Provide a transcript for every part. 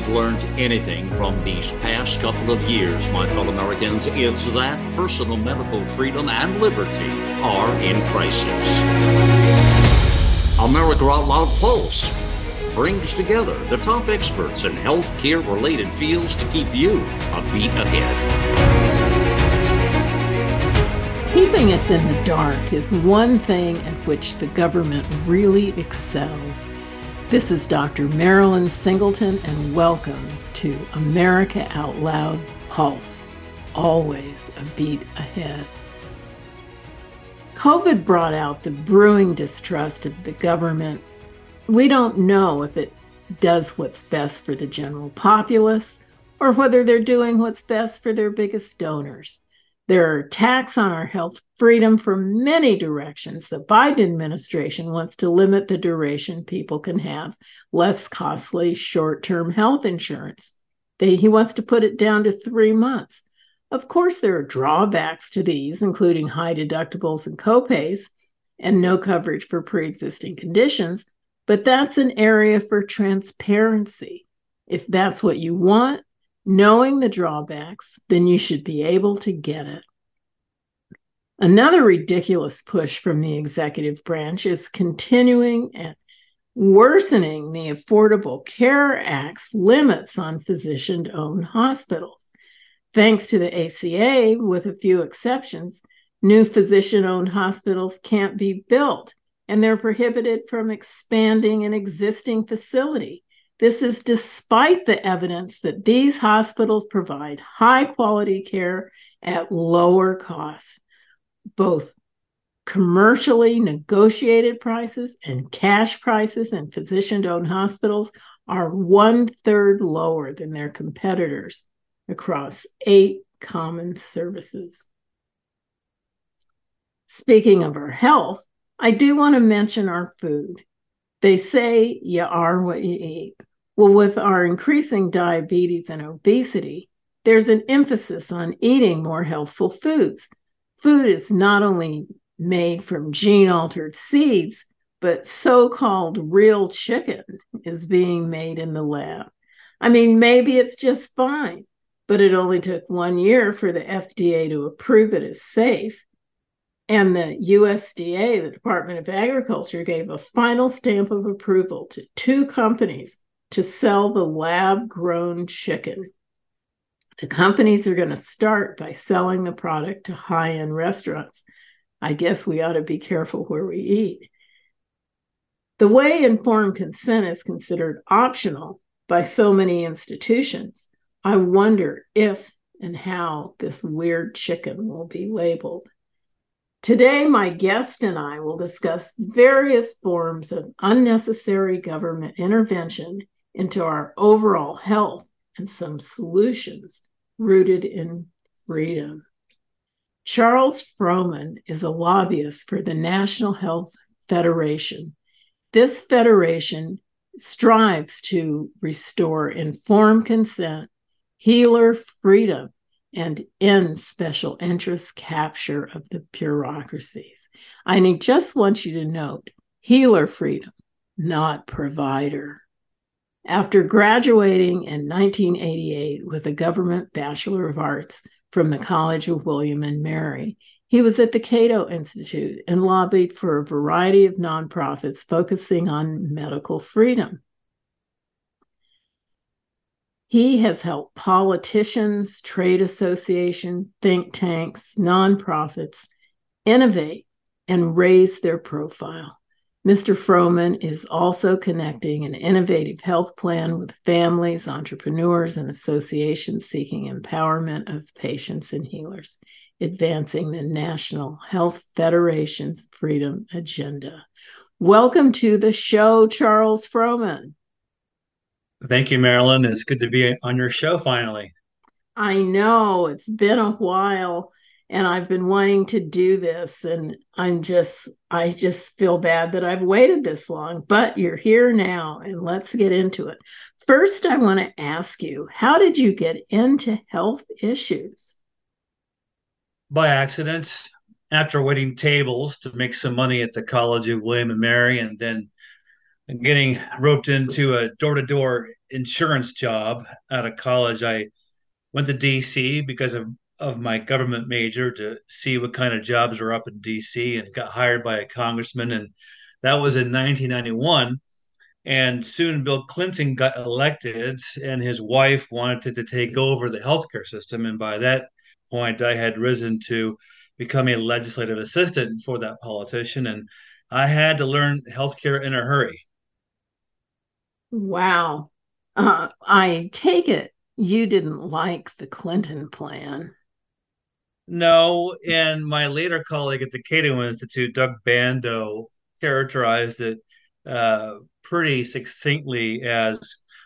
we've learned anything from these past couple of years, my fellow Americans, it's that personal medical freedom and liberty are in crisis. America Out Loud Pulse brings together the top experts in healthcare related fields to keep you a beat ahead. Keeping us in the dark is one thing at which the government really excels. This is Dr. Marilyn Singleton, and welcome to America Out Loud Pulse, always a beat ahead. COVID brought out the brewing distrust of the government. We don't know if it does what's best for the general populace or whether they're doing what's best for their biggest donors. There are attacks on our health freedom from many directions. The Biden administration wants to limit the duration people can have less costly short term health insurance. They, he wants to put it down to three months. Of course, there are drawbacks to these, including high deductibles and copays and no coverage for pre existing conditions, but that's an area for transparency. If that's what you want, knowing the drawbacks, then you should be able to get it. Another ridiculous push from the executive branch is continuing and worsening the Affordable Care Act's limits on physician owned hospitals. Thanks to the ACA, with a few exceptions, new physician owned hospitals can't be built and they're prohibited from expanding an existing facility this is despite the evidence that these hospitals provide high quality care at lower costs, both commercially negotiated prices and cash prices in physician owned hospitals are one third lower than their competitors across eight common services. Speaking of our health, I do want to mention our food. They say you are what you eat. Well, with our increasing diabetes and obesity, there's an emphasis on eating more healthful foods. Food is not only made from gene altered seeds, but so called real chicken is being made in the lab. I mean, maybe it's just fine, but it only took one year for the FDA to approve it as safe. And the USDA, the Department of Agriculture, gave a final stamp of approval to two companies to sell the lab grown chicken. The companies are going to start by selling the product to high end restaurants. I guess we ought to be careful where we eat. The way informed consent is considered optional by so many institutions, I wonder if and how this weird chicken will be labeled. Today, my guest and I will discuss various forms of unnecessary government intervention into our overall health and some solutions rooted in freedom. Charles Frohman is a lobbyist for the National Health Federation. This federation strives to restore informed consent, healer freedom, and end special interest capture of the bureaucracies. I just want you to note healer freedom, not provider. After graduating in 1988 with a government Bachelor of Arts from the College of William and Mary, he was at the Cato Institute and lobbied for a variety of nonprofits focusing on medical freedom. He has helped politicians, trade associations, think tanks, nonprofits innovate and raise their profile. Mr. Frohman is also connecting an innovative health plan with families, entrepreneurs, and associations seeking empowerment of patients and healers, advancing the National Health Federation's Freedom Agenda. Welcome to the show, Charles Frohman. Thank you, Marilyn. It's good to be on your show finally. I know it's been a while and I've been wanting to do this and I'm just I just feel bad that I've waited this long but you're here now and let's get into it. First I want to ask you how did you get into health issues? By accident after waiting tables to make some money at the College of William and Mary and then getting roped into a door-to-door insurance job out of college. I went to DC because of of my government major to see what kind of jobs were up in DC and got hired by a congressman and that was in 1991 and soon Bill Clinton got elected and his wife wanted to take over the healthcare system and by that point I had risen to become a legislative assistant for that politician and I had to learn healthcare in a hurry. Wow. Uh, I take it you didn't like the Clinton plan. No, and my later colleague at the Cato Institute, Doug Bandow, characterized it uh, pretty succinctly as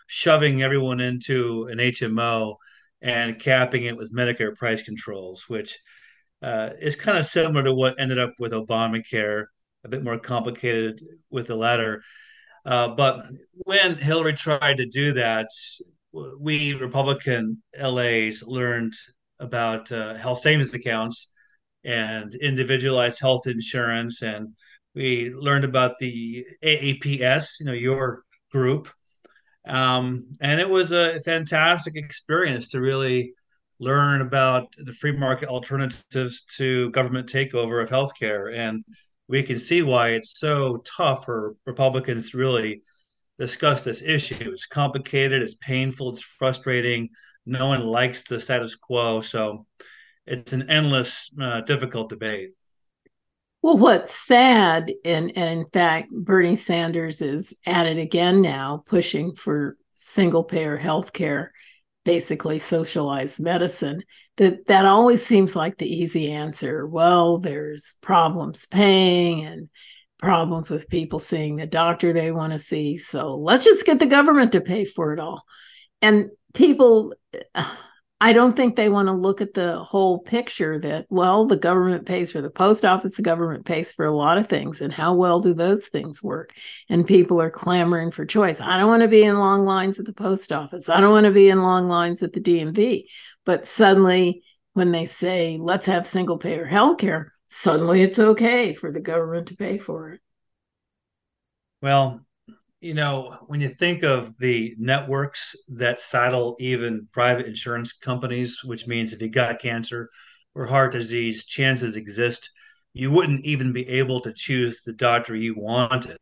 shoving everyone into an HMO and capping it with Medicare price controls, which uh, is kind of similar to what ended up with Obamacare, a bit more complicated with the latter. Uh, but when Hillary tried to do that, we Republican LAs learned about uh, health savings accounts and individualized health insurance, and we learned about the AAPS, you know, your group, um, and it was a fantastic experience to really learn about the free market alternatives to government takeover of healthcare, and we can see why it's so tough for Republicans to really discuss this issue. It's complicated, it's painful, it's frustrating. No one likes the status quo. So it's an endless, uh, difficult debate. Well, what's sad, and, and in fact, Bernie Sanders is at it again now, pushing for single payer health care, basically socialized medicine. That that always seems like the easy answer. Well, there's problems paying and problems with people seeing the doctor they want to see. So let's just get the government to pay for it all. And people, I don't think they want to look at the whole picture that, well, the government pays for the post office, the government pays for a lot of things. And how well do those things work? And people are clamoring for choice. I don't want to be in long lines at the post office. I don't want to be in long lines at the DMV. But suddenly, when they say, let's have single payer health care, suddenly it's okay for the government to pay for it. Well, you know, when you think of the networks that saddle even private insurance companies, which means if you got cancer or heart disease, chances exist you wouldn't even be able to choose the doctor you wanted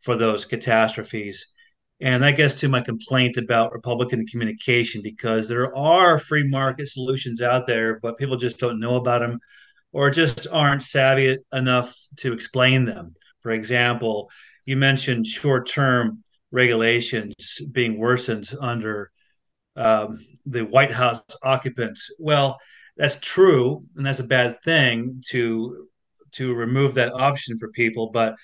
for those catastrophes. And that gets to my complaint about Republican communication because there are free market solutions out there, but people just don't know about them or just aren't savvy enough to explain them. For example, you mentioned short term regulations being worsened under um, the White House occupants. Well, that's true, and that's a bad thing to to remove that option for people. But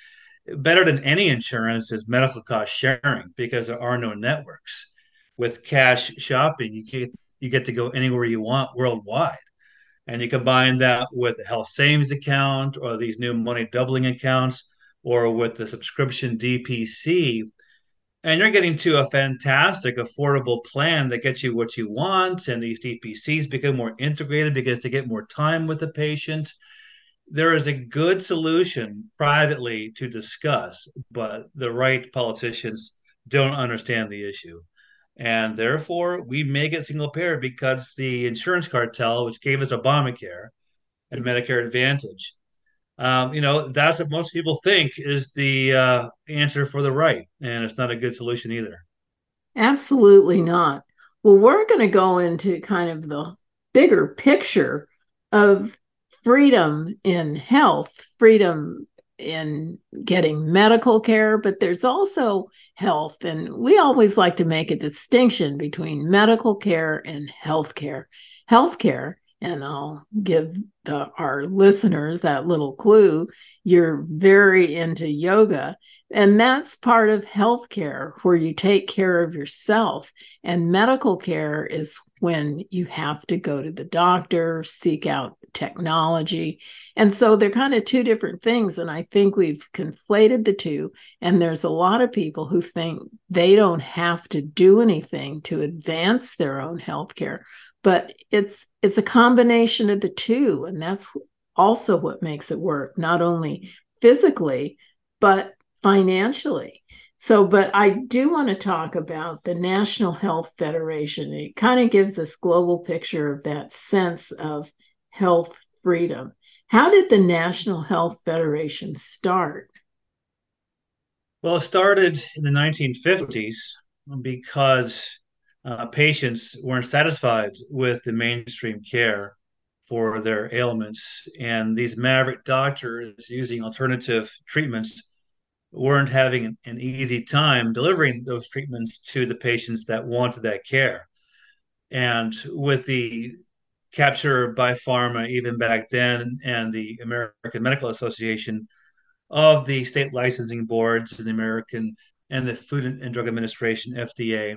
better than any insurance is medical cost sharing because there are no networks. With cash shopping, you get you get to go anywhere you want worldwide and you combine that with a health savings account or these new money doubling accounts or with the subscription DPC, and you're getting to a fantastic affordable plan that gets you what you want and these dpcs become more integrated because they get more time with the patient. There is a good solution privately to discuss but the right politicians don't understand the issue. And therefore, we make it single payer because the insurance cartel, which gave us Obamacare and Medicare Advantage, um, you know, that's what most people think is the uh, answer for the right. And it's not a good solution either. Absolutely not. Well, we're going to go into kind of the bigger picture of freedom in health, freedom in getting medical care, but there's also health. And we always like to make a distinction between medical care and health care. Health care, and I'll give the, our listeners that little clue you're very into yoga. And that's part of healthcare where you take care of yourself. And medical care is when you have to go to the doctor, seek out technology. And so they're kind of two different things. And I think we've conflated the two. And there's a lot of people who think they don't have to do anything to advance their own healthcare. But it's it's a combination of the two. And that's also what makes it work, not only physically, but financially. So, but I do want to talk about the National Health Federation. It kind of gives this global picture of that sense of health freedom. How did the National Health Federation start? Well, it started in the 1950s because uh, patients weren't satisfied with the mainstream care for their ailments. And these maverick doctors using alternative treatments weren't having an easy time delivering those treatments to the patients that wanted that care. And with the capture by pharma, even back then, and the American Medical Association of the state licensing boards and the American and the Food and Drug Administration, FDA,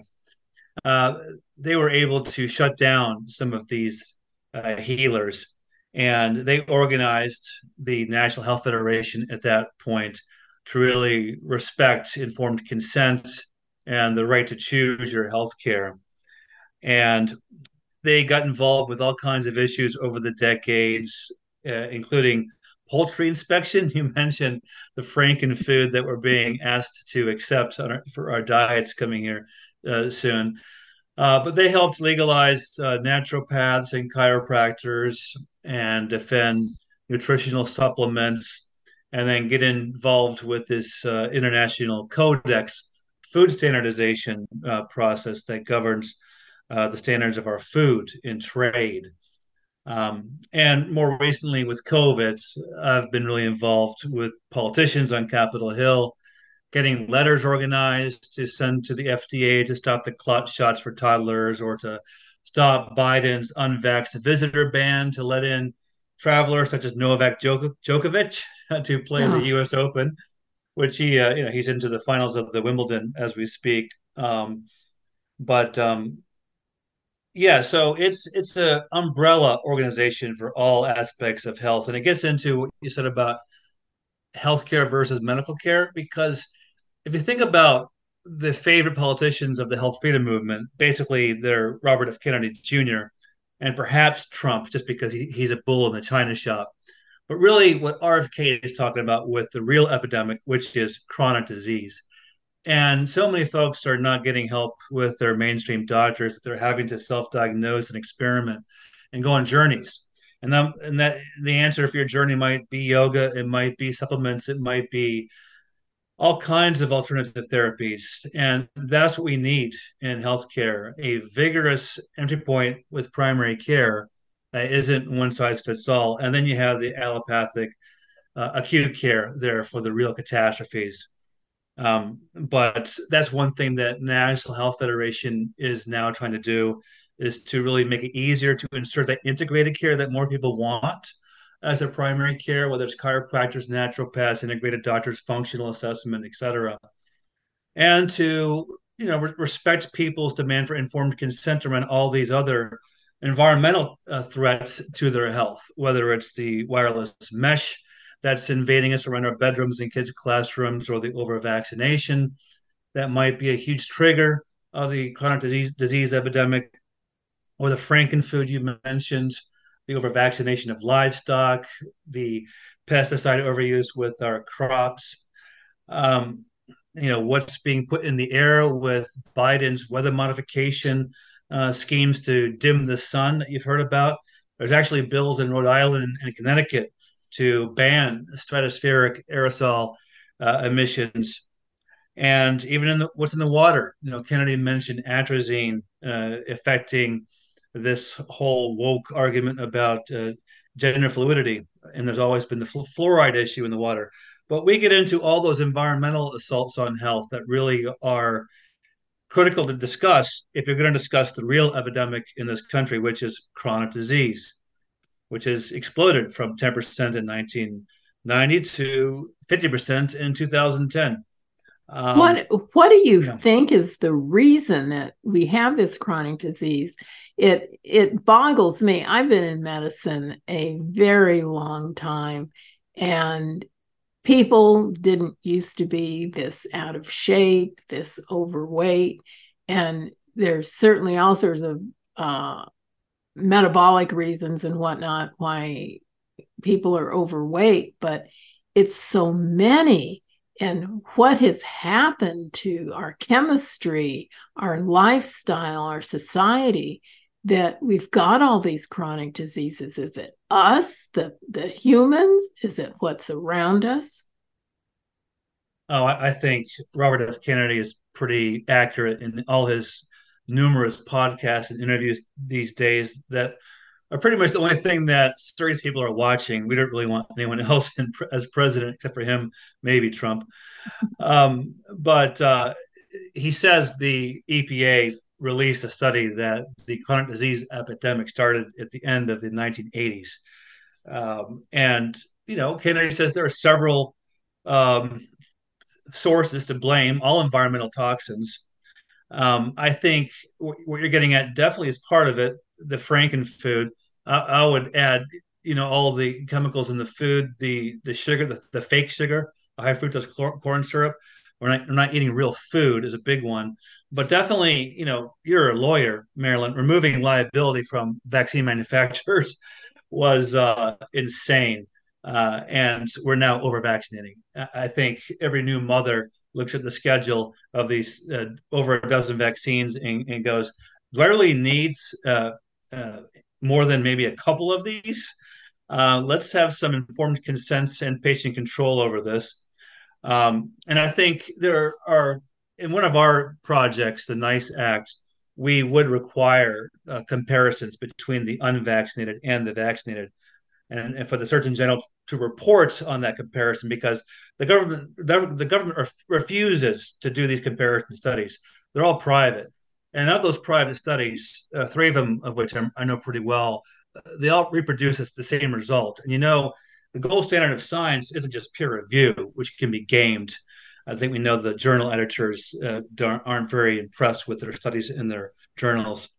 uh, they were able to shut down some of these uh, healers. And they organized the National Health Federation at that point to really respect informed consent and the right to choose your health care. And they got involved with all kinds of issues over the decades, uh, including poultry inspection. You mentioned the Franken food that we're being asked to accept our, for our diets coming here uh, soon. Uh, but they helped legalize uh, naturopaths and chiropractors and defend nutritional supplements and then get involved with this uh, international codex food standardization uh, process that governs uh, the standards of our food in trade. Um, and more recently with COVID, I've been really involved with politicians on Capitol Hill, getting letters organized to send to the FDA to stop the clot shots for toddlers or to stop Biden's unvaxxed visitor ban to let in travelers such as Novak Djokovic to play oh. the U.S. Open, which he, uh, you know, he's into the finals of the Wimbledon as we speak. Um, but um, yeah, so it's it's a umbrella organization for all aspects of health, and it gets into what you said about healthcare versus medical care. Because if you think about the favorite politicians of the health freedom movement, basically they're Robert F. Kennedy Jr. and perhaps Trump, just because he, he's a bull in the china shop. But really, what RFK is talking about with the real epidemic, which is chronic disease and so many folks are not getting help with their mainstream doctors that they're having to self-diagnose and experiment and go on journeys. And that, and that the answer for your journey might be yoga, it might be supplements, it might be all kinds of alternative therapies. And that's what we need in healthcare a vigorous entry point with primary care that isn't one size fits all. And then you have the allopathic uh, acute care there for the real catastrophes. Um, but that's one thing that National Health Federation is now trying to do is to really make it easier to insert that integrated care that more people want as a primary care, whether it's chiropractors, naturopaths, integrated doctors, functional assessment, et cetera. And to you know re- respect people's demand for informed consent around all these other environmental uh, threats to their health, whether it's the wireless mesh that's invading us around our bedrooms and kids' classrooms or the over vaccination. That might be a huge trigger of the chronic disease disease epidemic, or the frankenfood you mentioned, the over vaccination of livestock, the pesticide overuse with our crops. Um, you know what's being put in the air with Biden's weather modification uh, schemes to dim the sun that you've heard about. There's actually bills in Rhode Island and Connecticut to ban stratospheric aerosol uh, emissions. And even in the, what's in the water, you know, Kennedy mentioned atrazine uh, affecting this whole woke argument about uh, gender fluidity, and there's always been the fluoride issue in the water. But we get into all those environmental assaults on health that really are critical to discuss if you're going to discuss the real epidemic in this country, which is chronic disease which has exploded from 10% in 1990 to 50% in 2010. Um, what what do you yeah. think is the reason that we have this chronic disease? It it boggles me. I've been in medicine a very long time, and people didn't used to be this out of shape, this overweight, and there's certainly all sorts of uh, metabolic reasons and whatnot why people are overweight, but it's so many and what has happened to our chemistry, our lifestyle, our society that we've got all these chronic diseases? Is it us, the, the humans? Is it what's around us? Oh, I, I think Robert F. Kennedy is pretty accurate in all his numerous podcasts and interviews these days that are pretty much the only thing that serious people are watching. We don't really want anyone else in, as president except for him, maybe Trump. Um, but uh, he says the EPA released a study that the chronic disease epidemic started at the end of the 1980s. Um, and, you know, Kennedy says there are several um, sources to blame, all environmental toxins. Um, I think what you're getting at definitely is part of it. The Franken food. I, I would add, you know, all the chemicals in the food, the the sugar, the, the fake sugar, high fructose corn syrup. We're not, not eating real food is a big one, but definitely, you know, you're a lawyer, Marilyn. Removing liability from vaccine manufacturers was uh, insane uh, and we're now over vaccinating. I think every new mother looks at the schedule of these uh, over a dozen vaccines and, and, goes, "Do I really need uh, uh more than maybe a couple of these?" Uh, let's have some informed consents and patient control over this. Um, and I think there are in one of our projects, the NICE Act, we would require uh, comparisons between the unvaccinated and the vaccinated and, and for the Surgeon General to report on that comparison because the government the government refuses to do these comparison studies. They're all private, and of those private studies, uh, three of them of which I'm, i know pretty well, they all reproduce the same result. And you know, the gold standard of science isn't just peer review, which can be gamed. I think we know the journal editors uh, aren't very impressed with their studies in their journals.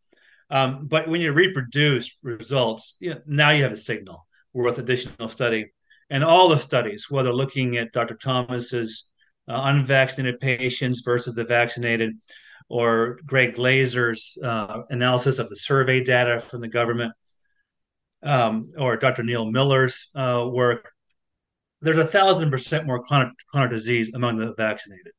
Um, but when you reproduce results, you know, now you have a signal worth additional study. And all the studies, whether looking at Dr. Thomas's uh, unvaccinated patients versus the vaccinated, or Greg Glaser's uh, analysis of the survey data from the government, um, or Dr. Neil Miller's uh, work, there's a thousand percent more chronic, chronic disease among the vaccinated.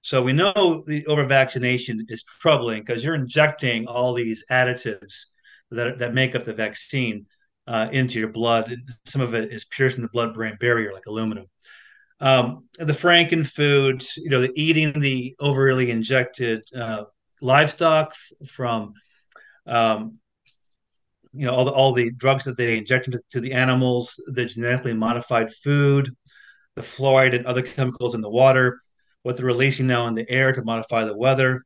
So we know the over vaccination is troubling because you're injecting all these additives that, that make up the vaccine uh, into your blood. Some of it is piercing the blood-brain barrier, like aluminum. Um, the Franken food, you know, the eating the overly injected uh, livestock from, um, you know, all the all the drugs that they inject into to the animals, the genetically modified food, the fluoride and other chemicals in the water, what they're releasing now in the air to modify the weather,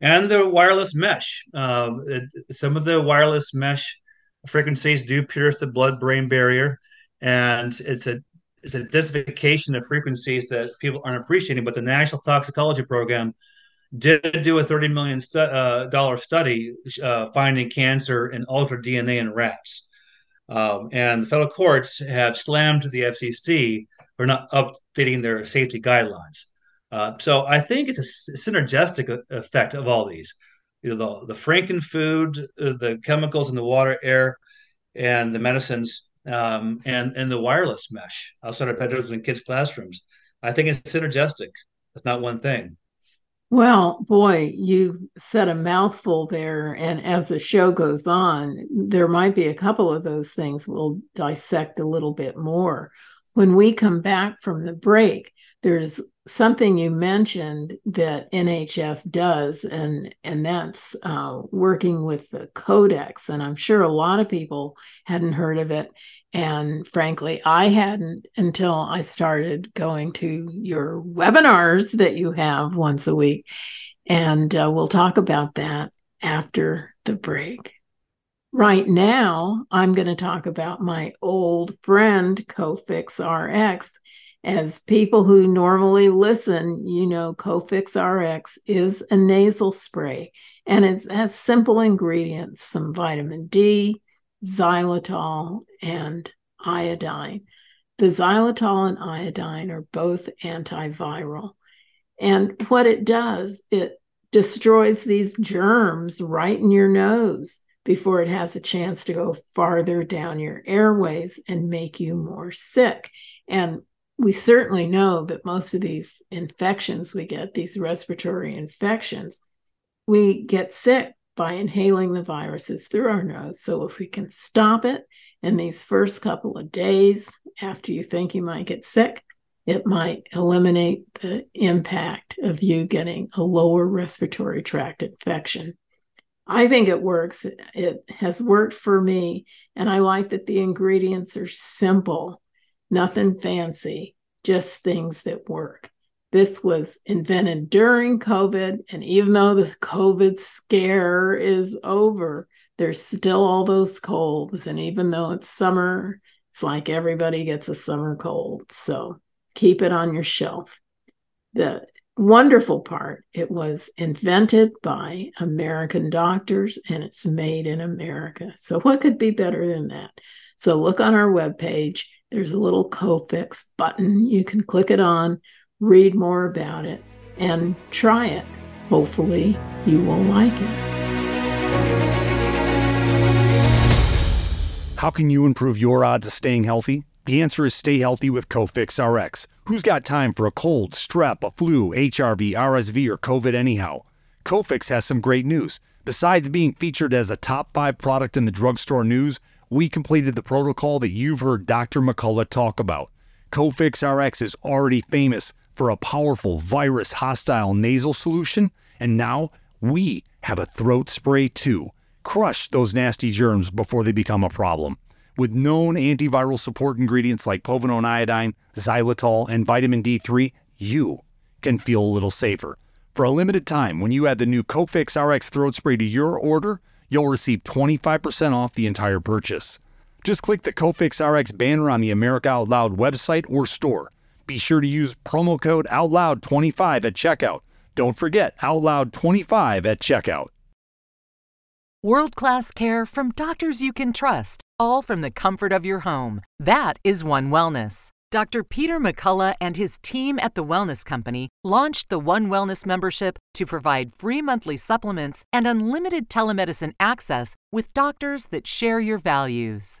and the wireless mesh. Uh, it, some of the wireless mesh frequencies do pierce the blood-brain barrier, and it's a it's a densification of frequencies that people aren't appreciating. But the National Toxicology Program did do a thirty million stu- uh, dollar study uh, finding cancer in altered DNA in rats, um, and the federal courts have slammed the FCC for not updating their safety guidelines. Uh, so I think it's a synergistic effect of all these you know, the, the Franken food, uh, the chemicals in the water, air, and the medicines, um, and and the wireless mesh outside our bedrooms and kids' classrooms. I think it's synergistic. It's not one thing. Well, boy, you said a mouthful there. And as the show goes on, there might be a couple of those things we'll dissect a little bit more. When we come back from the break, there's something you mentioned that NHF does, and and that's uh, working with the Codex. And I'm sure a lot of people hadn't heard of it, and frankly, I hadn't until I started going to your webinars that you have once a week. And uh, we'll talk about that after the break. Right now, I'm going to talk about my old friend Cofix RX as people who normally listen, you know, Cofix RX is a nasal spray and it has simple ingredients some vitamin D, xylitol, and iodine. The xylitol and iodine are both antiviral. And what it does, it destroys these germs right in your nose before it has a chance to go farther down your airways and make you more sick. And we certainly know that most of these infections we get, these respiratory infections, we get sick by inhaling the viruses through our nose. So if we can stop it in these first couple of days after you think you might get sick, it might eliminate the impact of you getting a lower respiratory tract infection. I think it works. It has worked for me. And I like that the ingredients are simple, nothing fancy, just things that work. This was invented during COVID. And even though the COVID scare is over, there's still all those colds. And even though it's summer, it's like everybody gets a summer cold. So keep it on your shelf. The wonderful part it was invented by American doctors and it's made in America. So, what could be better than that? So, look on our webpage. There's a little Cofix button. You can click it on read more about it, and try it. Hopefully, you will like it. How can you improve your odds of staying healthy? The answer is stay healthy with Cofix RX. Who's got time for a cold, strep, a flu, HRV, RSV, or COVID anyhow? Cofix has some great news. Besides being featured as a top five product in the drugstore news, we completed the protocol that you've heard Dr. McCullough talk about. Cofix RX is already famous for a powerful virus hostile nasal solution, and now we have a throat spray too. Crush those nasty germs before they become a problem. With known antiviral support ingredients like povidone iodine, xylitol, and vitamin D3, you can feel a little safer. For a limited time, when you add the new Cofix RX throat spray to your order, you'll receive 25% off the entire purchase. Just click the Cofix RX banner on the America Out Loud website or store be sure to use promo code OUTLOUD25 at checkout. Don't forget OUTLOUD25 at checkout. World class care from doctors you can trust, all from the comfort of your home. That is One Wellness. Dr. Peter McCullough and his team at the Wellness Company launched the One Wellness membership to provide free monthly supplements and unlimited telemedicine access with doctors that share your values.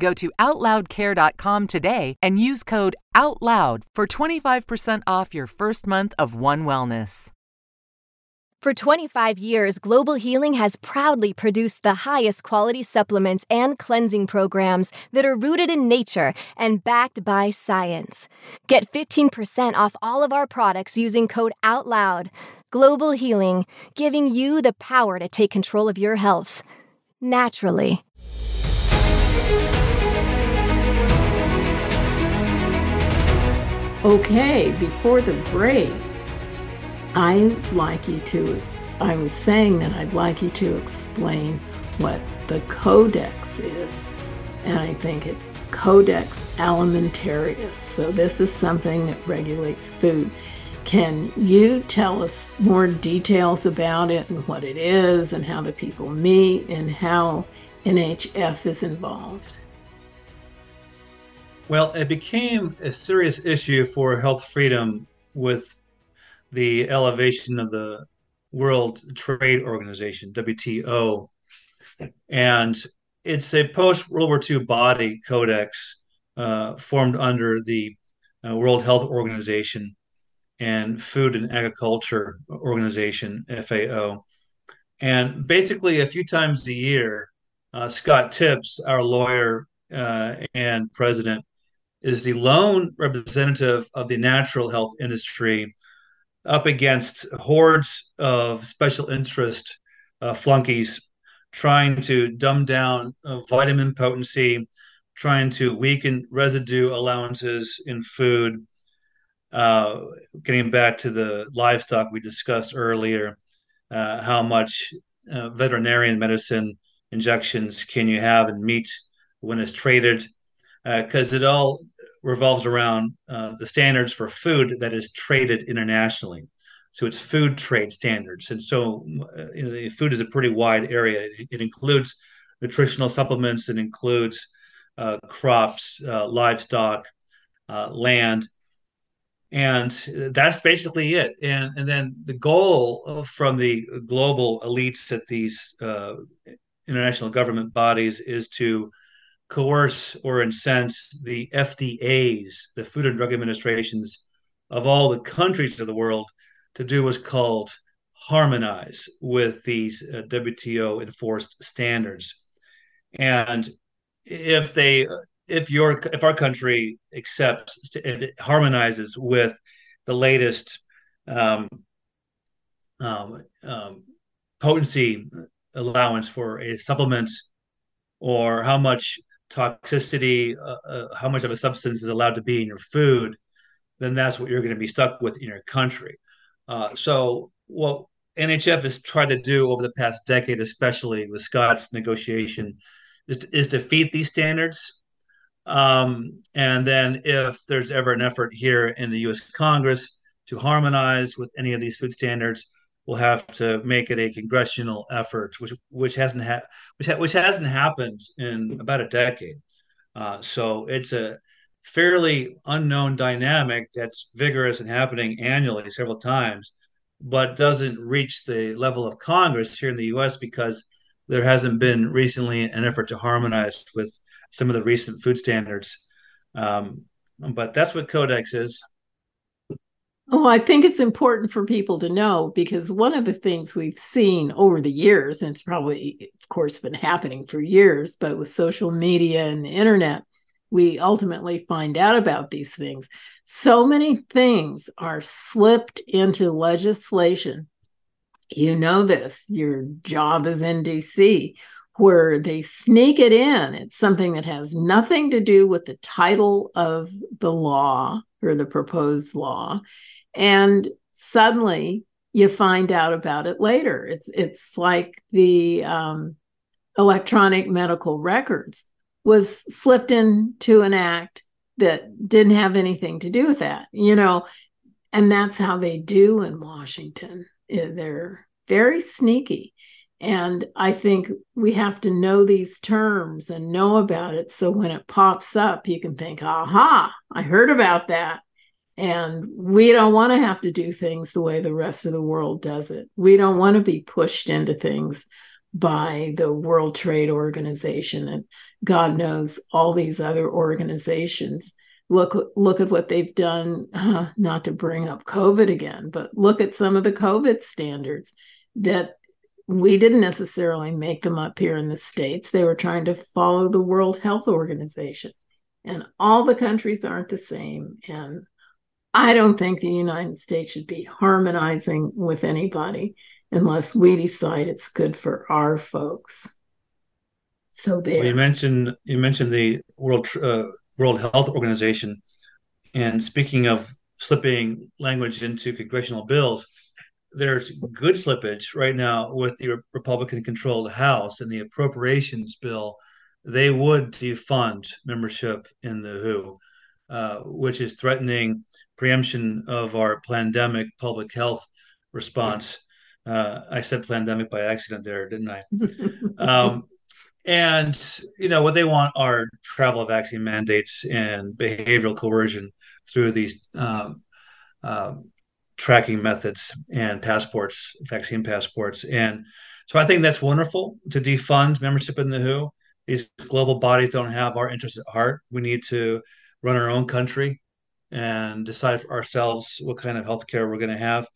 Go to OutLoudCare.com today and use code OUTLOUD for 25% off your first month of One Wellness. For 25 years, Global Healing has proudly produced the highest quality supplements and cleansing programs that are rooted in nature and backed by science. Get 15% off all of our products using code OUTLOUD. Global Healing, giving you the power to take control of your health naturally. Okay, before the break, I'd like you to, I was saying that I'd like you to explain what the codex is. And I think it's Codex Alimentarius. So this is something that regulates food. Can you tell us more details about it and what it is and how the people meet and how NHF is involved? Well, it became a serious issue for health freedom with the elevation of the World Trade Organization, WTO. And it's a post World War II body codex uh, formed under the uh, World Health Organization and Food and Agriculture Organization, FAO. And basically, a few times a year, uh, Scott Tips, our lawyer uh, and president, is the lone representative of the natural health industry up against hordes of special interest uh, flunkies trying to dumb down uh, vitamin potency, trying to weaken residue allowances in food. Uh, getting back to the livestock we discussed earlier, uh, how much uh, veterinarian medicine injections can you have in meat when it's traded? Because uh, it all revolves around uh, the standards for food that is traded internationally. So it's food trade standards, and so uh, you know, food is a pretty wide area. It, it includes nutritional supplements. It includes uh, crops, uh, livestock, uh, land, and that's basically it. And and then the goal from the global elites at these international government bodies is to coerce or incense the FDA's, the Food and Drug Administrations of all the countries of the world to do what's called harmonize with these uh, WTO enforced standards. And if they, if your, if our country accepts, if it harmonizes with the latest um, um, um, potency allowance for a supplement, or how much toxicity, uh, uh, how much of a substance is allowed to be in your food, then that's what you're going to be stuck with in your country. Uh, so, what NHF has tried to do over the past decade, especially with Scott's negotiation, is to, is defeat these standards. Um, and then, if there's ever an effort here in the U.S. Congress to harmonize with any of these food standards, we'll have to make it a congressional effort, which which hasn't ha- which ha- which hasn't happened in about a decade. Uh, so it's a fairly unknown dynamic that's vigorous and happening annually several times, but doesn't reach the level of Congress here in the U.S. because there hasn't been recently an effort to harmonize with some of the recent food standards. Um, but that's what Codex is. Oh, I think it's important for people to know because one of the things we've seen over the years, and it's probably, of course, been happening for years, but with social media and the internet, we ultimately find out about these things. So many things are slipped into legislation. You know this, your job is in DC, where they sneak it in. It's something that has nothing to do with the title of the law or the proposed law and suddenly you find out about it later. It's it's like the um, electronic medical records was slipped into an act that didn't have anything to do with that you know? And that's how they do in washington. They're very sneaky. And i think we have to know these terms and know about it. So when it pops up you can think aha i heard about that and we don't want to have to do things the way the rest of the world does it. We don't want to be pushed into things by the World Trade Organization and God knows all these other organizations. Look, look at what they've done, uh, not to bring up COVID again, but look at some of the COVID standards that we didn't necessarily make them up here in the States. They were trying to follow the World Health Organization. And all the countries aren't the same. And I don't think the United States should be harmonizing with anybody unless we decide it's good for our folks. So there. Well, you mentioned you mentioned the World uh, World Health Organization, and speaking of slipping language into congressional bills, there's good slippage right now with the Republican-controlled House and the appropriations bill. They would defund membership in the WHO, uh, which is threatening preemption of our pandemic public health response. Uh, I said pandemic by accident there, didn't I? um, and you know what they want are travel vaccine mandates and behavioral coercion through these um, uh, tracking methods and passports, vaccine passports. And so I think that's wonderful to defund membership in the WHO. These global bodies don't have our interests at heart. We need to run our own country and decide for ourselves what kind of healthcare we're going to have.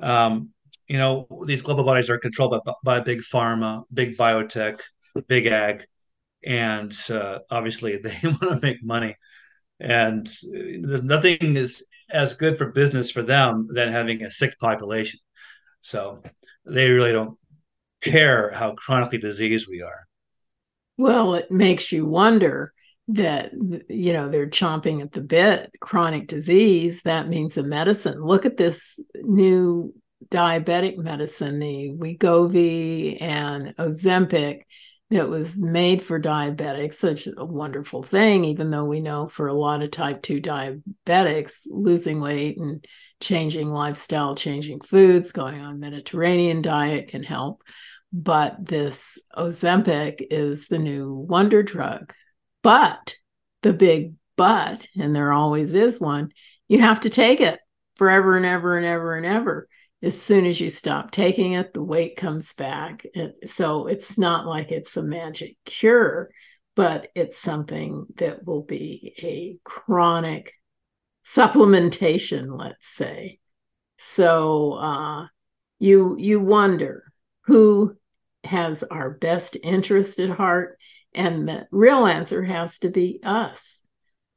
Um, you know, these global bodies are controlled by, by big pharma, big biotech, big ag, and uh, obviously they want to make money. And there's nothing is as good for business for them than having a sick population. So they really don't care how chronically diseased we are. Well, it makes you wonder that you know they're chomping at the bit chronic disease that means a medicine look at this new diabetic medicine the Wegovy and Ozempic that was made for diabetics, such a wonderful thing, even though we know for a lot of type 2 diabetics, losing weight and changing lifestyle, changing foods, going on Mediterranean diet can help. But this Ozempic is the new wonder drug. But the big but, and there always is one, you have to take it forever and ever and ever and ever as soon as you stop taking it, the weight comes back. So it's not like it's a magic cure, but it's something that will be a chronic supplementation, let's say. So uh, you you wonder who has our best interest at heart, and the real answer has to be us.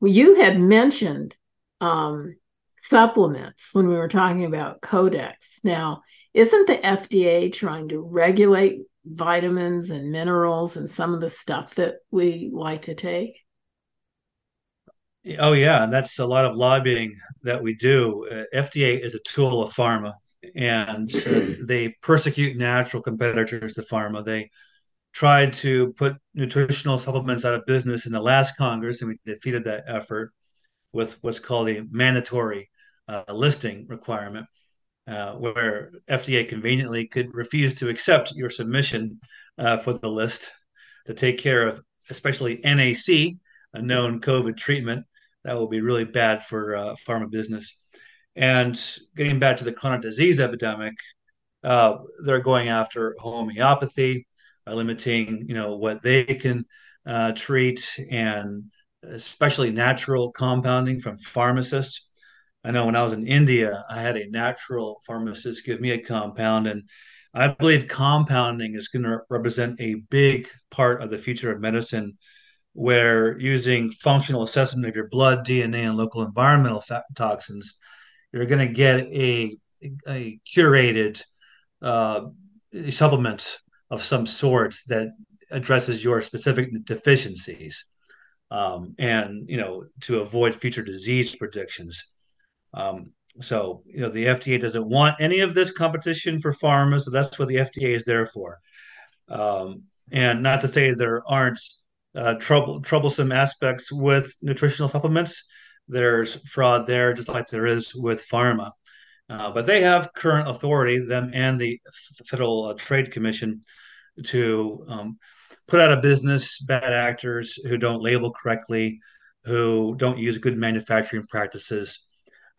You had mentioned um, supplements when we were talking about codex. Now, isn't the FDA trying to regulate vitamins and minerals and some of the stuff that we like to take? Oh yeah, and that's a lot of lobbying that we do. Uh, FDA is a tool of pharma, and uh, they persecute natural competitors to pharma. They tried to put nutritional supplements out of business in the last Congress, and we defeated that effort with what's called a mandatory uh, listing requirement, uh, where FDA conveniently could refuse to accept your submission uh, for the list to take care of, especially NAC, a known COVID treatment. That will be really bad for uh, pharma business. And getting back to the chronic disease epidemic, uh, they're going after homeopathy, limiting, you know, what they can uh, treat, and especially natural compounding from pharmacists. I know when I was in India, I had a natural pharmacist give me a compound, and I believe compounding is going to represent a big part of the future of medicine, where using functional assessment of your blood, DNA, and local environmental toxins, you're going to get a a curated uh, supplement of some sort that addresses your specific deficiencies, um, and you know to avoid future disease predictions. Um, so, you know, the FDA doesn't want any of this competition for pharma, so that's what the FDA is there for. Um, and not to say there aren't uh, trouble troublesome aspects with nutritional supplements. There's fraud there, just like there is with pharma. Uh, but they have current authority, them and the Federal uh, Trade Commission, to um, put out of business bad actors who don't label correctly, who don't use good manufacturing practices,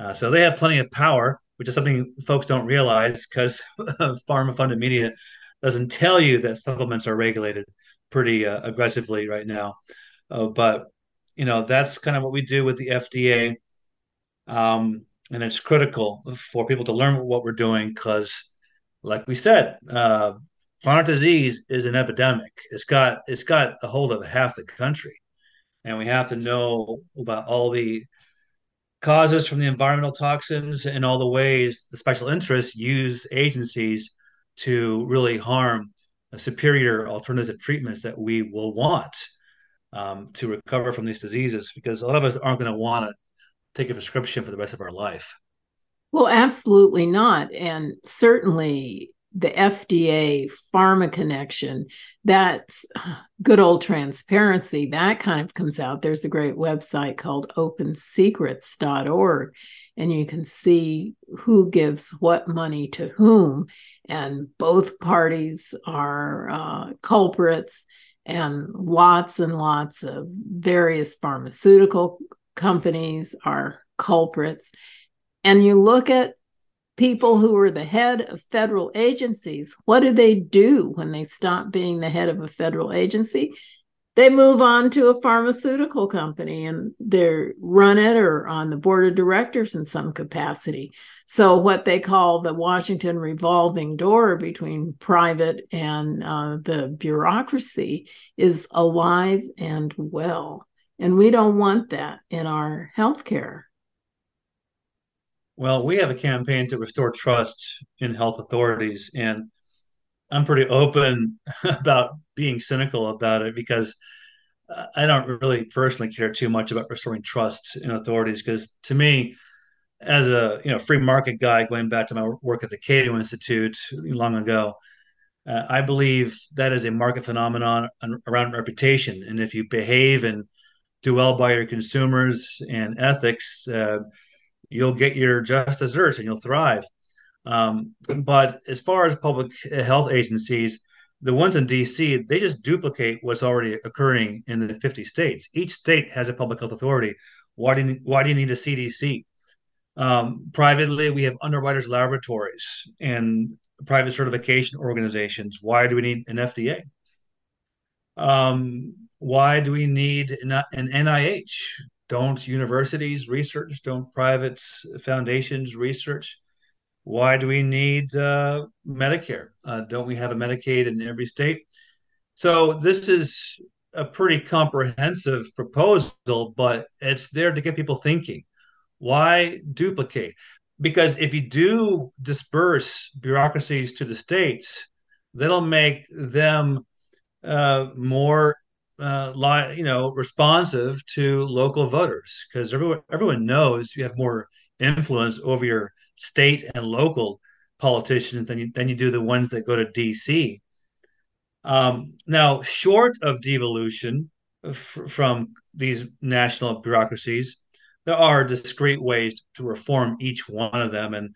uh, so they have plenty of power, which is something folks don't realize because pharma funded media doesn't tell you that supplements are regulated pretty uh, aggressively right now. Uh, but you know that's kind of what we do with the FDA, um, and it's critical for people to learn what we're doing because, like we said, uh, disease is an epidemic. It's got it's got a hold of half the country, and we have to know about all the causes from the environmental toxins and all the ways the special interests use agencies to really harm superior alternative treatments that we will want um, to recover from these diseases because a lot of us aren't going to want to take a prescription for the rest of our life. Well, absolutely not. And certainly the FDA pharma connection, that's good old transparency. That kind of comes out. There's a great website called opensecrets.org, and you can see who gives what money to whom. And both parties are uh, culprits, and lots and lots of various pharmaceutical companies are culprits. And you look at people who are the head of federal agencies, what do they do when they stop being the head of a federal agency? They move on to a pharmaceutical company and they're run it or on the board of directors in some capacity. So, what they call the Washington revolving door between private and uh, the bureaucracy is alive and well. And we don't want that in our healthcare. Well, we have a campaign to restore trust in health authorities, and I'm pretty open about being cynical about it because I don't really personally care too much about restoring trust in authorities because to me, as a you know free market guy, going back to my work at the Cato Institute long ago, Uh, I believe that is a market phenomenon around reputation. And if you behave and do well by your consumers and ethics, uh, you'll get your just desserts and you'll thrive. Um, but as far as public health agencies, the ones in DC, they just duplicate what's already occurring in the 50 states. Each state has a public health authority. Why do you, why do you need a CDC? Um, privately, we have underwriters laboratories and private certification organizations. Why do we need an FDA? Um, why do we need an, NIH? Don't universities research? Don't private foundations research? Why do we need uh, Medicare? Uh, don't we have a Medicaid in every state? So this is a pretty comprehensive proposal, but it's there to get people thinking. Why duplicate? Because if you do disperse bureaucracies to the states, that'll make them uh, more, uh, li- you know, responsive to local voters. Because everyone everyone knows you have more influence over your state and local politicians than you than you do the ones that go to D.C. Um, now, short of devolution f- from these national bureaucracies, there are discrete ways to reform each one of them. And,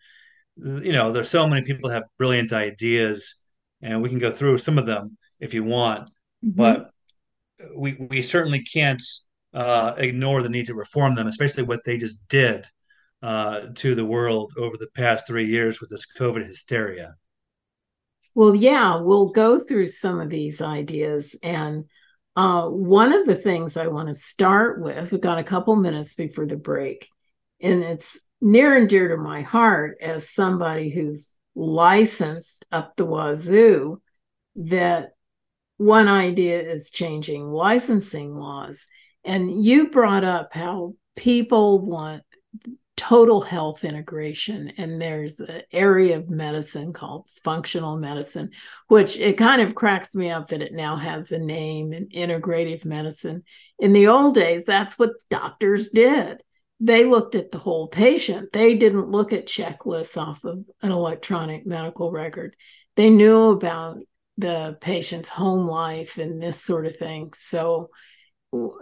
you know, there's so many people have brilliant ideas, and we can go through some of them if you want. Mm-hmm. But we, we certainly can't uh, ignore the need to reform them, especially what they just did uh, to the world over the past three years with this COVID hysteria. Well, yeah, we'll go through some of these ideas. And uh, one of the things I want to start with, we've got a couple minutes before the break, and it's near and dear to my heart as somebody who's licensed up the wazoo that one idea is changing licensing laws. And you brought up how people want total health integration and there's an area of medicine called functional medicine which it kind of cracks me up that it now has a name in integrative medicine. In the old days that's what doctors did. They looked at the whole patient. They didn't look at checklists off of an electronic medical record. They knew about the patient's home life and this sort of thing so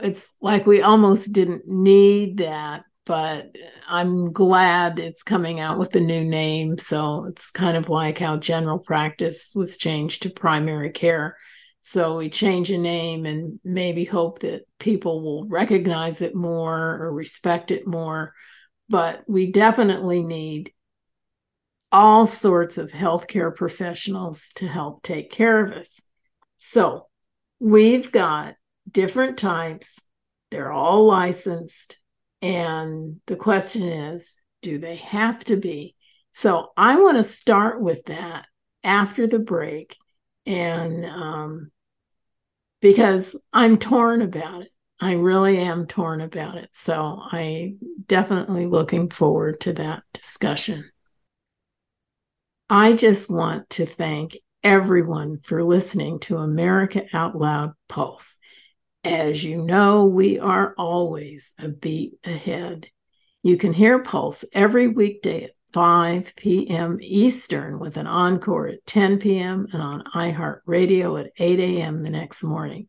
it's like we almost didn't need that but I'm glad it's coming out with a new name. So it's kind of like how general practice was changed to primary care. So we change a name and maybe hope that people will recognize it more or respect it more. But we definitely need all sorts of healthcare professionals to help take care of us. So we've got different types, they're all licensed and the question is, do they have to be? So I want to start with that after the break. And um, because I'm torn about it. I really am torn about it. So I definitely looking forward to that discussion. I just want to thank everyone for listening to America Out Loud Pulse. As you know, we are always a beat ahead. You can hear Pulse every weekday at 5 p.m. Eastern with an encore at 10 p.m. and on iHeartRadio at 8 a.m. the next morning.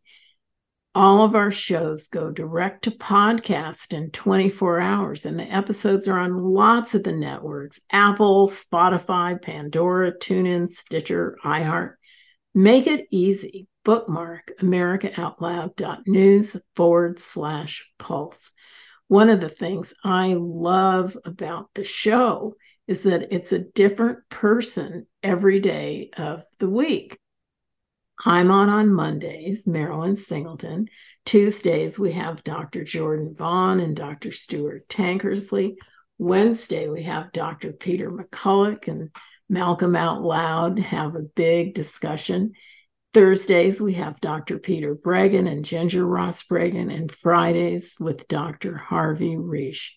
All of our shows go direct to podcast in 24 hours, and the episodes are on lots of the networks Apple, Spotify, Pandora, TuneIn, Stitcher, iHeart. Make it easy bookmark americaoutloud.news forward slash pulse. One of the things I love about the show is that it's a different person every day of the week. I'm on on Mondays, Marilyn Singleton. Tuesdays, we have Dr. Jordan Vaughn and Dr. Stuart Tankersley. Wednesday, we have Dr. Peter McCullough and Malcolm Out Loud have a big discussion. Thursdays, we have Dr. Peter Breggin and Ginger Ross Breggin, and Fridays with Dr. Harvey Risch.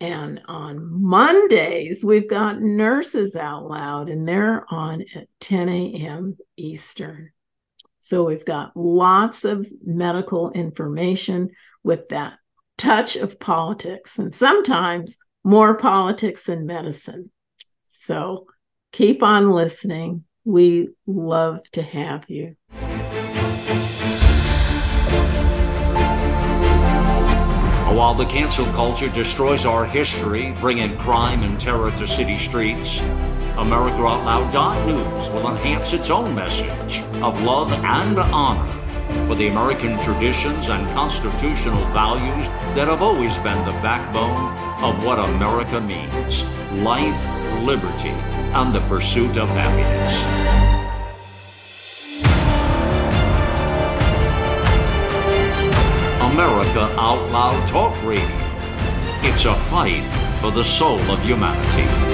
And on Mondays, we've got Nurses Out Loud, and they're on at 10 a.m. Eastern. So we've got lots of medical information with that touch of politics, and sometimes more politics than medicine. So keep on listening We love to have you. While the cancel culture destroys our history, bringing crime and terror to city streets, America Out Loud News will enhance its own message of love and honor for the American traditions and constitutional values that have always been the backbone of what America means life, liberty, and the pursuit of happiness. America Out Loud Talk Radio. It's a fight for the soul of humanity.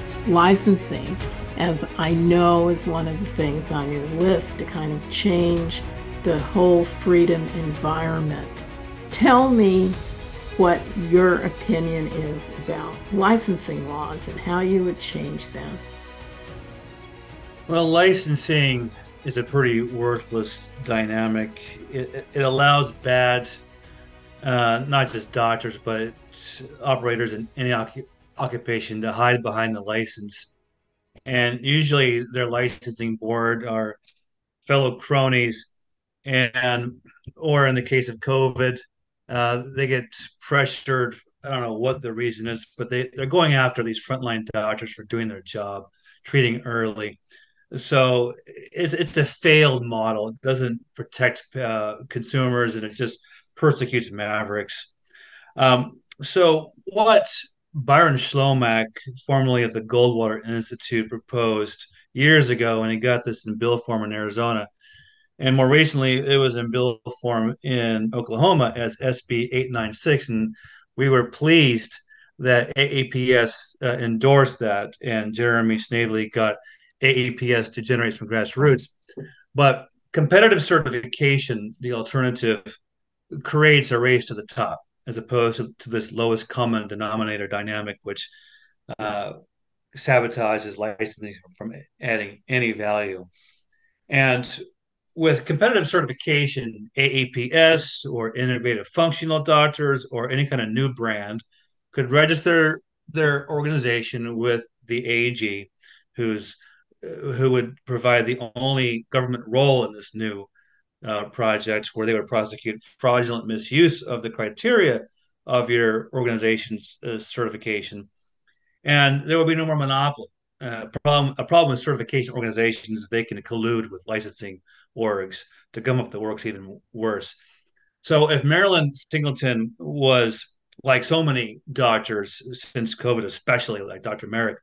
licensing as I know is one of the things on your list to kind of change the whole freedom environment. Tell me what your opinion is about licensing laws and how you would change them. Well, licensing is a pretty worthless dynamic. It, it allows bad, uh, not just doctors, but operators in any occupation to hide behind the license. And usually their licensing board are fellow cronies. And or in the case of covid uh, they get pressured. I don't know what the reason is but they, they're going after these frontline doctors for doing their job treating early. So it's, it's a failed model. It doesn't protect uh, consumers and it just persecutes mavericks. Um, so what Byron Schlomach, formerly of the Goldwater Institute, proposed years ago, and he got this in bill form in Arizona. And more recently, it was in bill form in Oklahoma as SB 896. And we were pleased that AAPS uh, endorsed that, and Jeremy Snavely got AAPS to generate some grassroots. But competitive certification, the alternative, creates a race to the top as opposed to, this lowest common denominator dynamic, which uh, sabotages licensing from adding any value. And with competitive certification, AAPS or innovative functional doctors or any kind of new brand could register their organization with the AG, who's who would provide the only government role in this new uh, projects where they would prosecute fraudulent misuse of the criteria of your organization's uh, certification, and there will be no more monopoly. Uh, problem, a problem with certification organizations is they can collude with licensing orgs to come up that works even worse. So if Marilyn Singleton was like so many doctors since COVID, especially like Dr. Marik,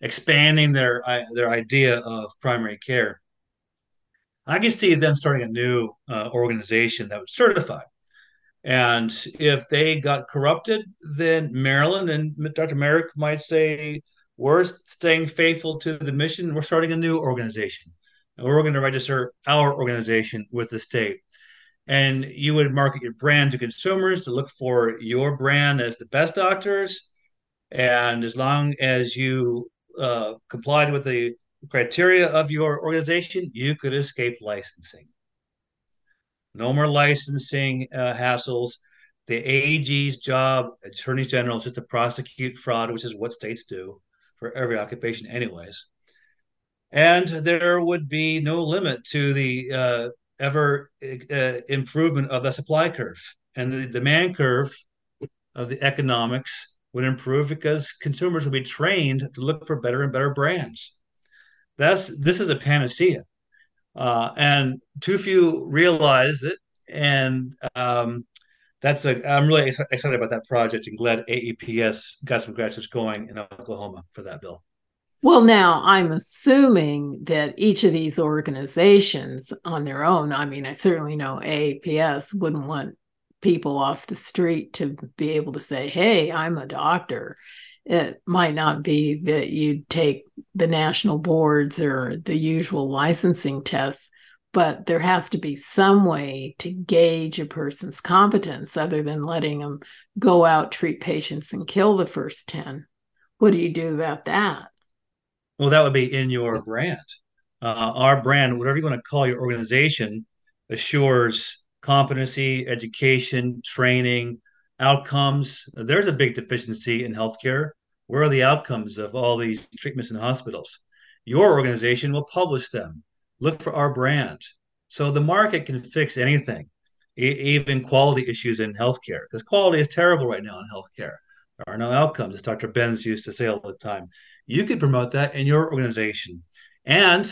expanding their their idea of primary care, I can see them starting a new uh, organization that would certify. And if they got corrupted, then Marilyn and Dr. Marik might say, we're staying faithful to the mission. We're starting a new organization. And we're going to register our organization with the state. And you would market your brand to consumers to look for your brand as the best doctors. And as long as you uh, complied with the criteria of your organization, you could escape licensing. No more licensing uh, hassles. The AG's job, attorneys general, is just to prosecute fraud, which is what states do for every occupation, anyways. And there would be no limit to the uh, ever uh, improvement of the supply curve. And the demand curve of the economics would improve because consumers would be trained to look for better and better brands. That's this is a panacea, uh, and too few realize it. And um, that's a I'm really excited about that project and glad AAPS got some graduates going in Oklahoma for that bill. Well, now I'm assuming that each of these organizations on their own, I mean, I certainly know AAPS wouldn't want people off the street to be able to say, Hey, I'm a doctor. It might not be that you take the national boards or the usual licensing tests, but there has to be some way to gauge a person's competence other than letting them go out, treat patients, and kill the first 10. What do you do about that? Well, that would be in your brand. Uh, our brand, whatever you want to call your organization, assures competency, education, training, outcomes. There's a big deficiency in healthcare. Where are the outcomes of all these treatments in hospitals? Your organization will publish them. Look for our brand. So the market can fix anything, even quality issues in healthcare, because quality is terrible right now in healthcare. There are no outcomes, as Dr. Benz used to say all the time. You could promote that in your organization. And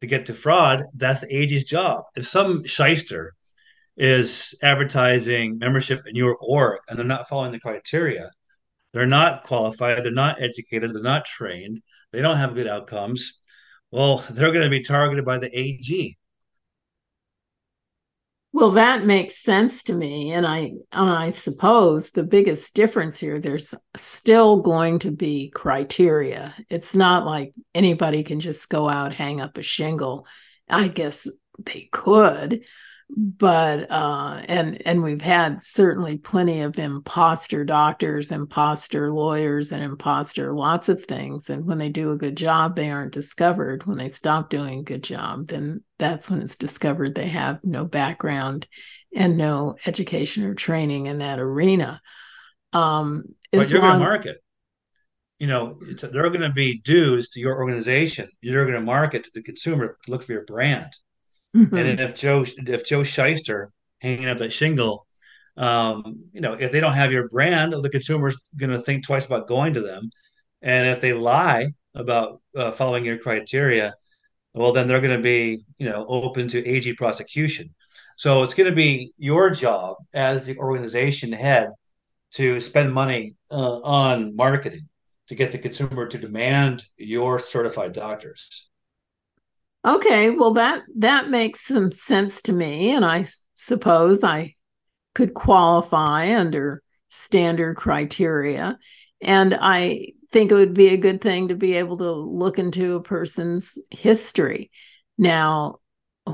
to get to fraud, that's the AG's job. If some shyster is advertising membership in your org and they're not following the criteria. They're not qualified, they're not educated, they're not trained, they don't have good outcomes. Well, they're going to be targeted by the AG. Well, that makes sense to me, and I and I suppose the biggest difference here there's still going to be criteria. It's not like anybody can just go out hang up a shingle. I guess they could, but uh and and we've had certainly plenty of imposter doctors imposter lawyers and imposter lots of things. And when they do a good job they aren't discovered. When they stop doing a good job then that's when it's discovered they have no background and no education or training in that arena. Um but you're long- going to market. You know there are going to be dues to your organization. You're going to market to the consumer to look for your brand Mm-hmm. And if Joe if Joe Shyster hanging up that shingle, um, you know, if they don't have your brand, the consumer's going to think twice about going to them. And if they lie about uh, following your criteria, well, then they're going to be, you know, open to AG prosecution. So it's going to be your job as the organization head to spend money uh, on marketing to get the consumer to demand your certified doctors. Okay, well that that makes some sense to me and I suppose I could qualify under standard criteria and I think it would be a good thing to be able to look into a person's history. Now,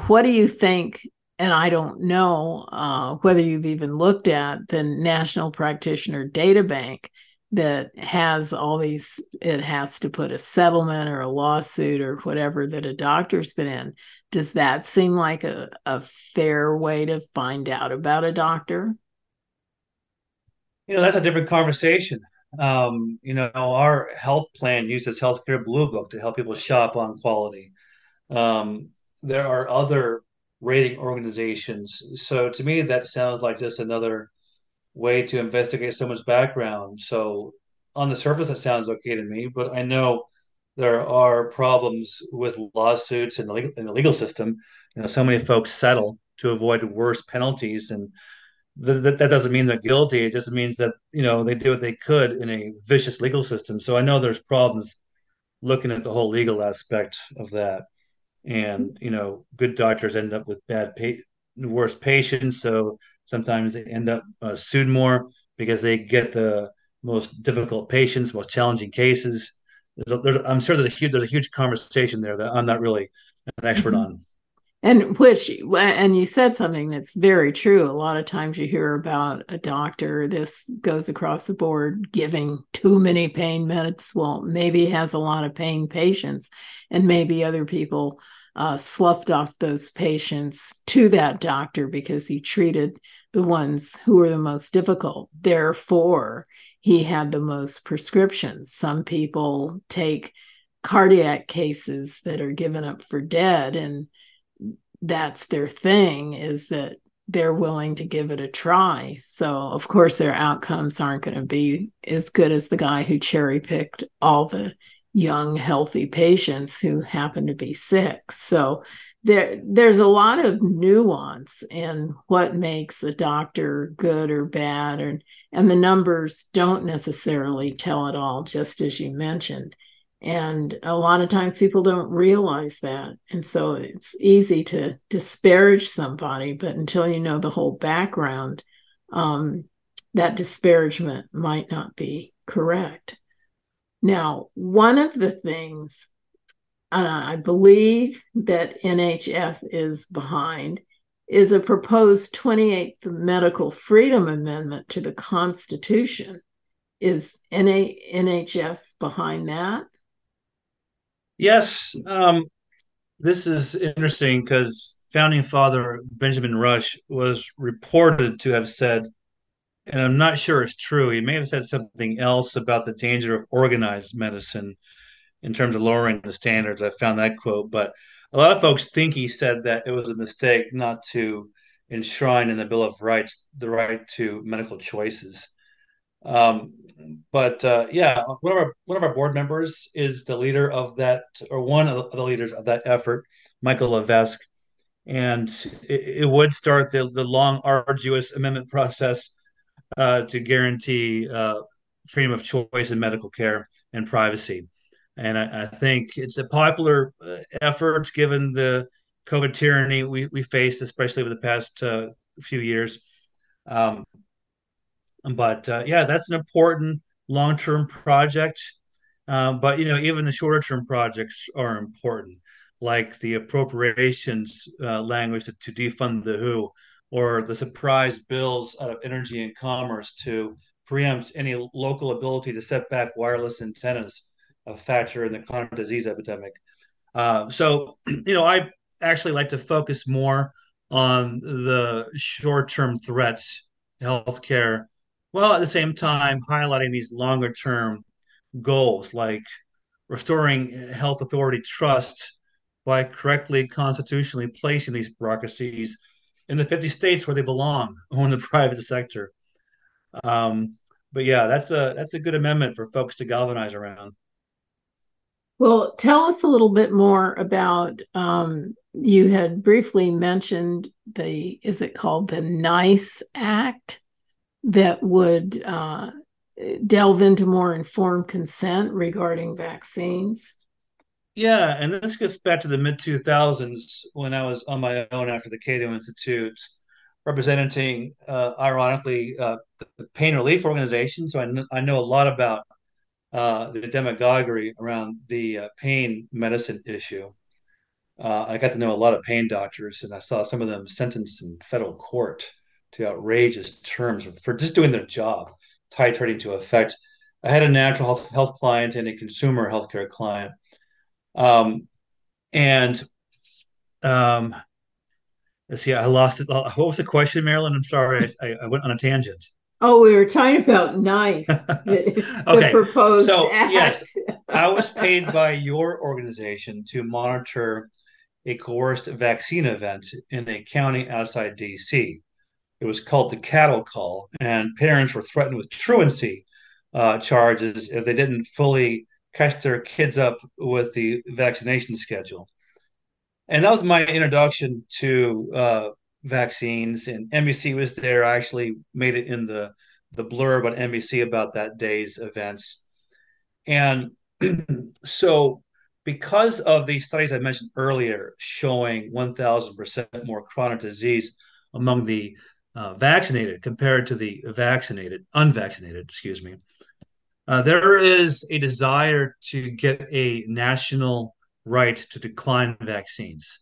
what do you think and I don't know uh, whether you've even looked at the National Practitioner Data Bank that has all these it has to put a settlement or a lawsuit or whatever that a doctor's been in. Does that seem like a, a fair way to find out about a doctor? You know that's a different conversation. Um, you know our health plan uses healthcare blue book to help people shop on quality. Um, there are other rating organizations. So to me that sounds like just another way to investigate someone's background. So on the surface, that sounds okay to me, but I know there are problems with lawsuits in the legal, in the legal system. You know, so many folks settle to avoid worse penalties, and th- th- that doesn't mean they're guilty. It just means that you know they did what they could in a vicious legal system. So I know there's problems looking at the whole legal aspect of that, and you know, good doctors end up with bad, pa- worse patients. So Sometimes they end up uh, sued more because they get the most difficult patients, most challenging cases. There's a, there's, I'm sure there's a huge there's a huge conversation there that I'm not really an expert mm-hmm. on. And which and you said something that's very true. A lot of times you hear about a doctor. This goes across the board giving too many pain meds. Well, maybe he has a lot of pain patients, and maybe other people uh, sloughed off those patients to that doctor because he treated the ones who were the most difficult. Therefore, he had the most prescriptions. Some people take cardiac cases that are given up for dead, and that's their thing is that they're willing to give it a try. So, of course, their outcomes aren't going to be as good as the guy who cherry picked all the young healthy patients who happen to be sick. So there there's a lot of nuance in what makes a doctor good or bad and and the numbers don't necessarily tell it all just as you mentioned. And a lot of times people don't realize that. And so it's easy to disparage somebody but until you know the whole background um, that disparagement might not be correct. Now, one of the things uh, I believe that NHF is behind is a proposed 28th Medical Freedom Amendment to the Constitution. Is NA- NHF behind that? Yes. Um, this is interesting because founding father Benjamin Rush was reported to have said, and I'm not sure it's true, he may have said something else about the danger of organized medicine in terms of lowering the standards. I found that quote, but a lot of folks think he said that it was a mistake not to enshrine in the Bill of Rights the right to medical choices. Um, but uh, yeah, one of our one of our board members is the leader of that, or one of the leaders of that effort, Michael Levesque, and it, it would start the the long, arduous amendment process uh, to guarantee uh, freedom of choice in medical care and privacy. And I, I think it's a popular uh, effort given the COVID tyranny we, we faced, especially over the past uh, few years. Um, but uh, yeah, that's an important long term project. Um, but you know, even the shorter term projects are important, like the appropriations uh, language to, to, defund the WHO, or the surprise bills out of energy and commerce to preempt any local ability to set back wireless antennas, a factor in the chronic disease epidemic. Uh, so, you know, I actually like to focus more on the short term threats, to healthcare while at the same time highlighting these longer term goals like restoring health authority trust by correctly constitutionally placing these bureaucracies in the 50 states where they belong or in the private sector. Um, but yeah, that's a that's a good amendment for folks to galvanize around. Well, tell us a little bit more about. Um, you had briefly mentioned the is it called the NICE Act? that would uh, delve into more informed consent regarding vaccines? Yeah, and this gets back to the mid 2000s when I was on my own after the Cato Institute, representing, uh, ironically, uh, the pain relief organization. So I, kn- I know a lot about uh, the demagoguery around the uh, pain medicine issue. Uh, I got to know a lot of pain doctors, and I saw some of them sentenced in federal court to outrageous terms for just doing their job, titrating to effect. I had a natural health, health client and a consumer healthcare client. Um, and um, let's see, I lost it. What was the question, Marilyn? I'm sorry, I, I went on a tangent. Oh, we were talking about nice. okay. proposed so act. yes, I was paid by your organization to monitor a coerced vaccine event in a county outside DC. It was called the cattle call, and parents were threatened with truancy uh, charges if they didn't fully catch their kids up with the vaccination schedule. And that was my introduction to uh, vaccines. And NBC was there. I actually made it in the the blurb on NBC about that day's events. And so, because of the studies I mentioned earlier showing 1,000% more chronic disease among the uh, vaccinated compared to the vaccinated, unvaccinated, excuse me, uh, there is a desire to get a national right to decline vaccines.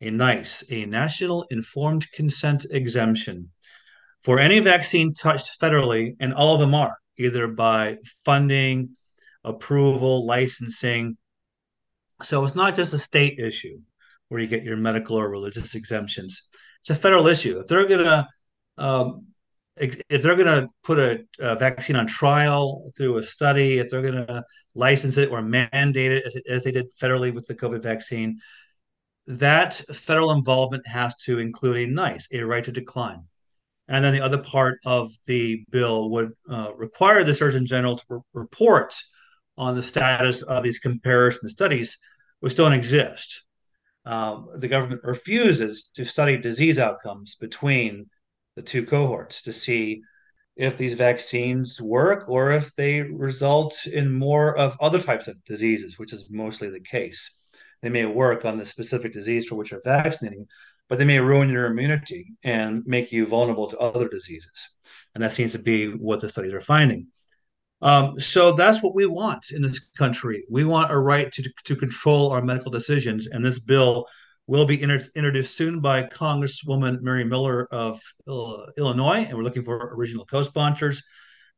A NICE, a National Informed Consent Exemption for any vaccine touched federally, and all of them are either by funding, approval, licensing. So it's not just a state issue where you get your medical or religious exemptions. It's a federal issue. If they're going to um, if they're going to put a, a, vaccine on trial through a study, if they're going to license it or mandate it as, as, they did federally with the COVID vaccine, that federal involvement has to include a NICE, a right to decline. And then the other part of the bill would uh, require the Surgeon General to re- report on the status of these comparison studies, which don't exist. Um, the government refuses to study disease outcomes between the two cohorts to see if these vaccines work or if they result in more of other types of diseases, which is mostly the case. They may work on the specific disease for which you're vaccinating, but they may ruin your immunity and make you vulnerable to other diseases. And that seems to be what the studies are finding. Um, so that's what we want in this country. We want a right to, to control our medical decisions. And this bill will be inter- introduced soon by Congresswoman Mary Miller of uh, Illinois, and we're looking for original co sponsors.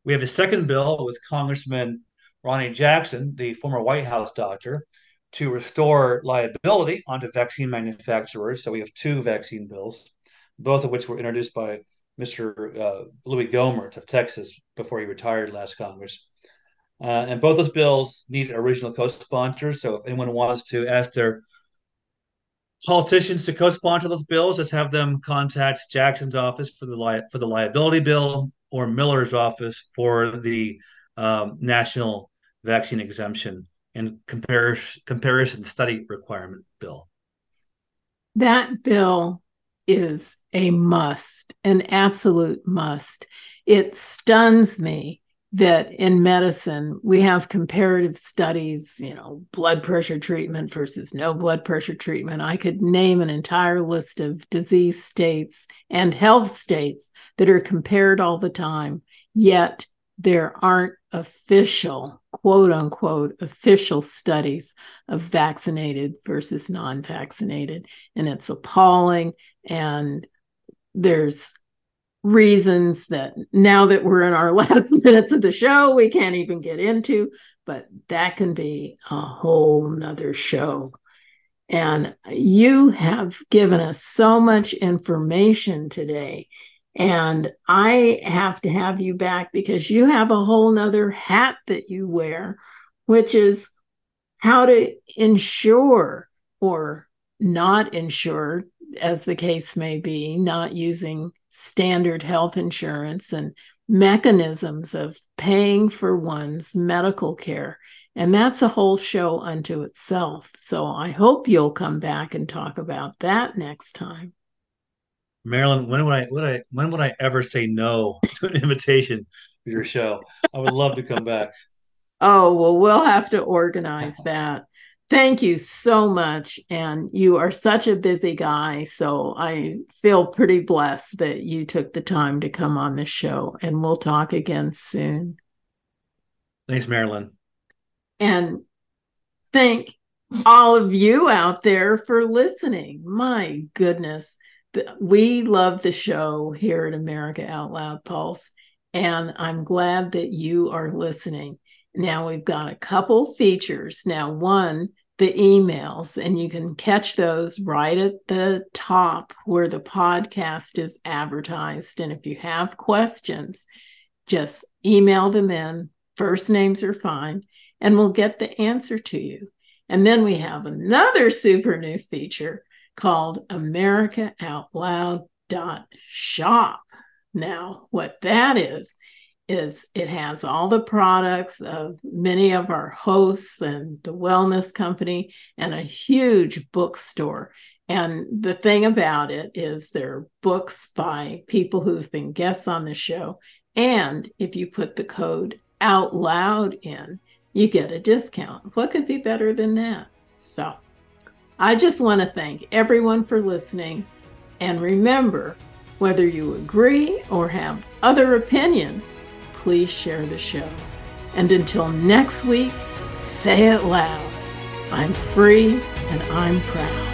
We have a second bill with Congressman Ronny Jackson, the former White House doctor, to restore liability onto vaccine manufacturers. So we have two vaccine bills, both of which were introduced by Mr. Uh, Louie Gohmert of Texas before he retired last Congress. Uh, and both those bills need original co-sponsors. So if anyone wants to ask their politicians to co-sponsor those bills, just have them contact Jackson's office for the li- for the liability bill or Miller's office for the um, national vaccine exemption and comparison comparison study requirement bill. That bill is a must, an absolute must. It stuns me that in medicine we have comparative studies, you know, blood pressure treatment versus no blood pressure treatment. I could name an entire list of disease states and health states that are compared all the time, yet there aren't official, quote unquote, official studies of vaccinated versus non vaccinated. And it's appalling. And there's reasons that now that we're in our last minutes of the show, we can't even get into, but that can be a whole nother show. And you have given us so much information today. And I have to have you back because you have a whole nother hat that you wear, which is how to ensure or not ensure as the case may be, not using standard health insurance and mechanisms of paying for one's medical care. And that's a whole show unto itself. So I hope you'll come back and talk about that next time. Marilyn, when would I would I when would I ever say no to an invitation to your show? I would love to come back. Oh, well, we'll have to organize that. Thank you so much. And you are such a busy guy. So I feel pretty blessed that you took the time to come on the show. And we'll talk again soon. Thanks, Marilyn. And thank all of you out there for listening. My goodness. We love the show here at America Out Loud Pulse. And I'm glad that you are listening. Now we've got a couple features. Now, one, the emails, and you can catch those right at the top where the podcast is advertised. And if you have questions, just email them in. First names are fine, and we'll get the answer to you. And then we have another super new feature called America Out Loud shop. Now, what that is, is it has all the products of many of our hosts and the wellness company and a huge bookstore. And the thing about it is there are books by people who've been guests on the show. And if you put the code out loud in you get a discount. What could be better than that? So i just want to thank everyone for listening. And remember whether you agree or have other opinions please share the show. And until next week, say it loud I'm free and I'm proud.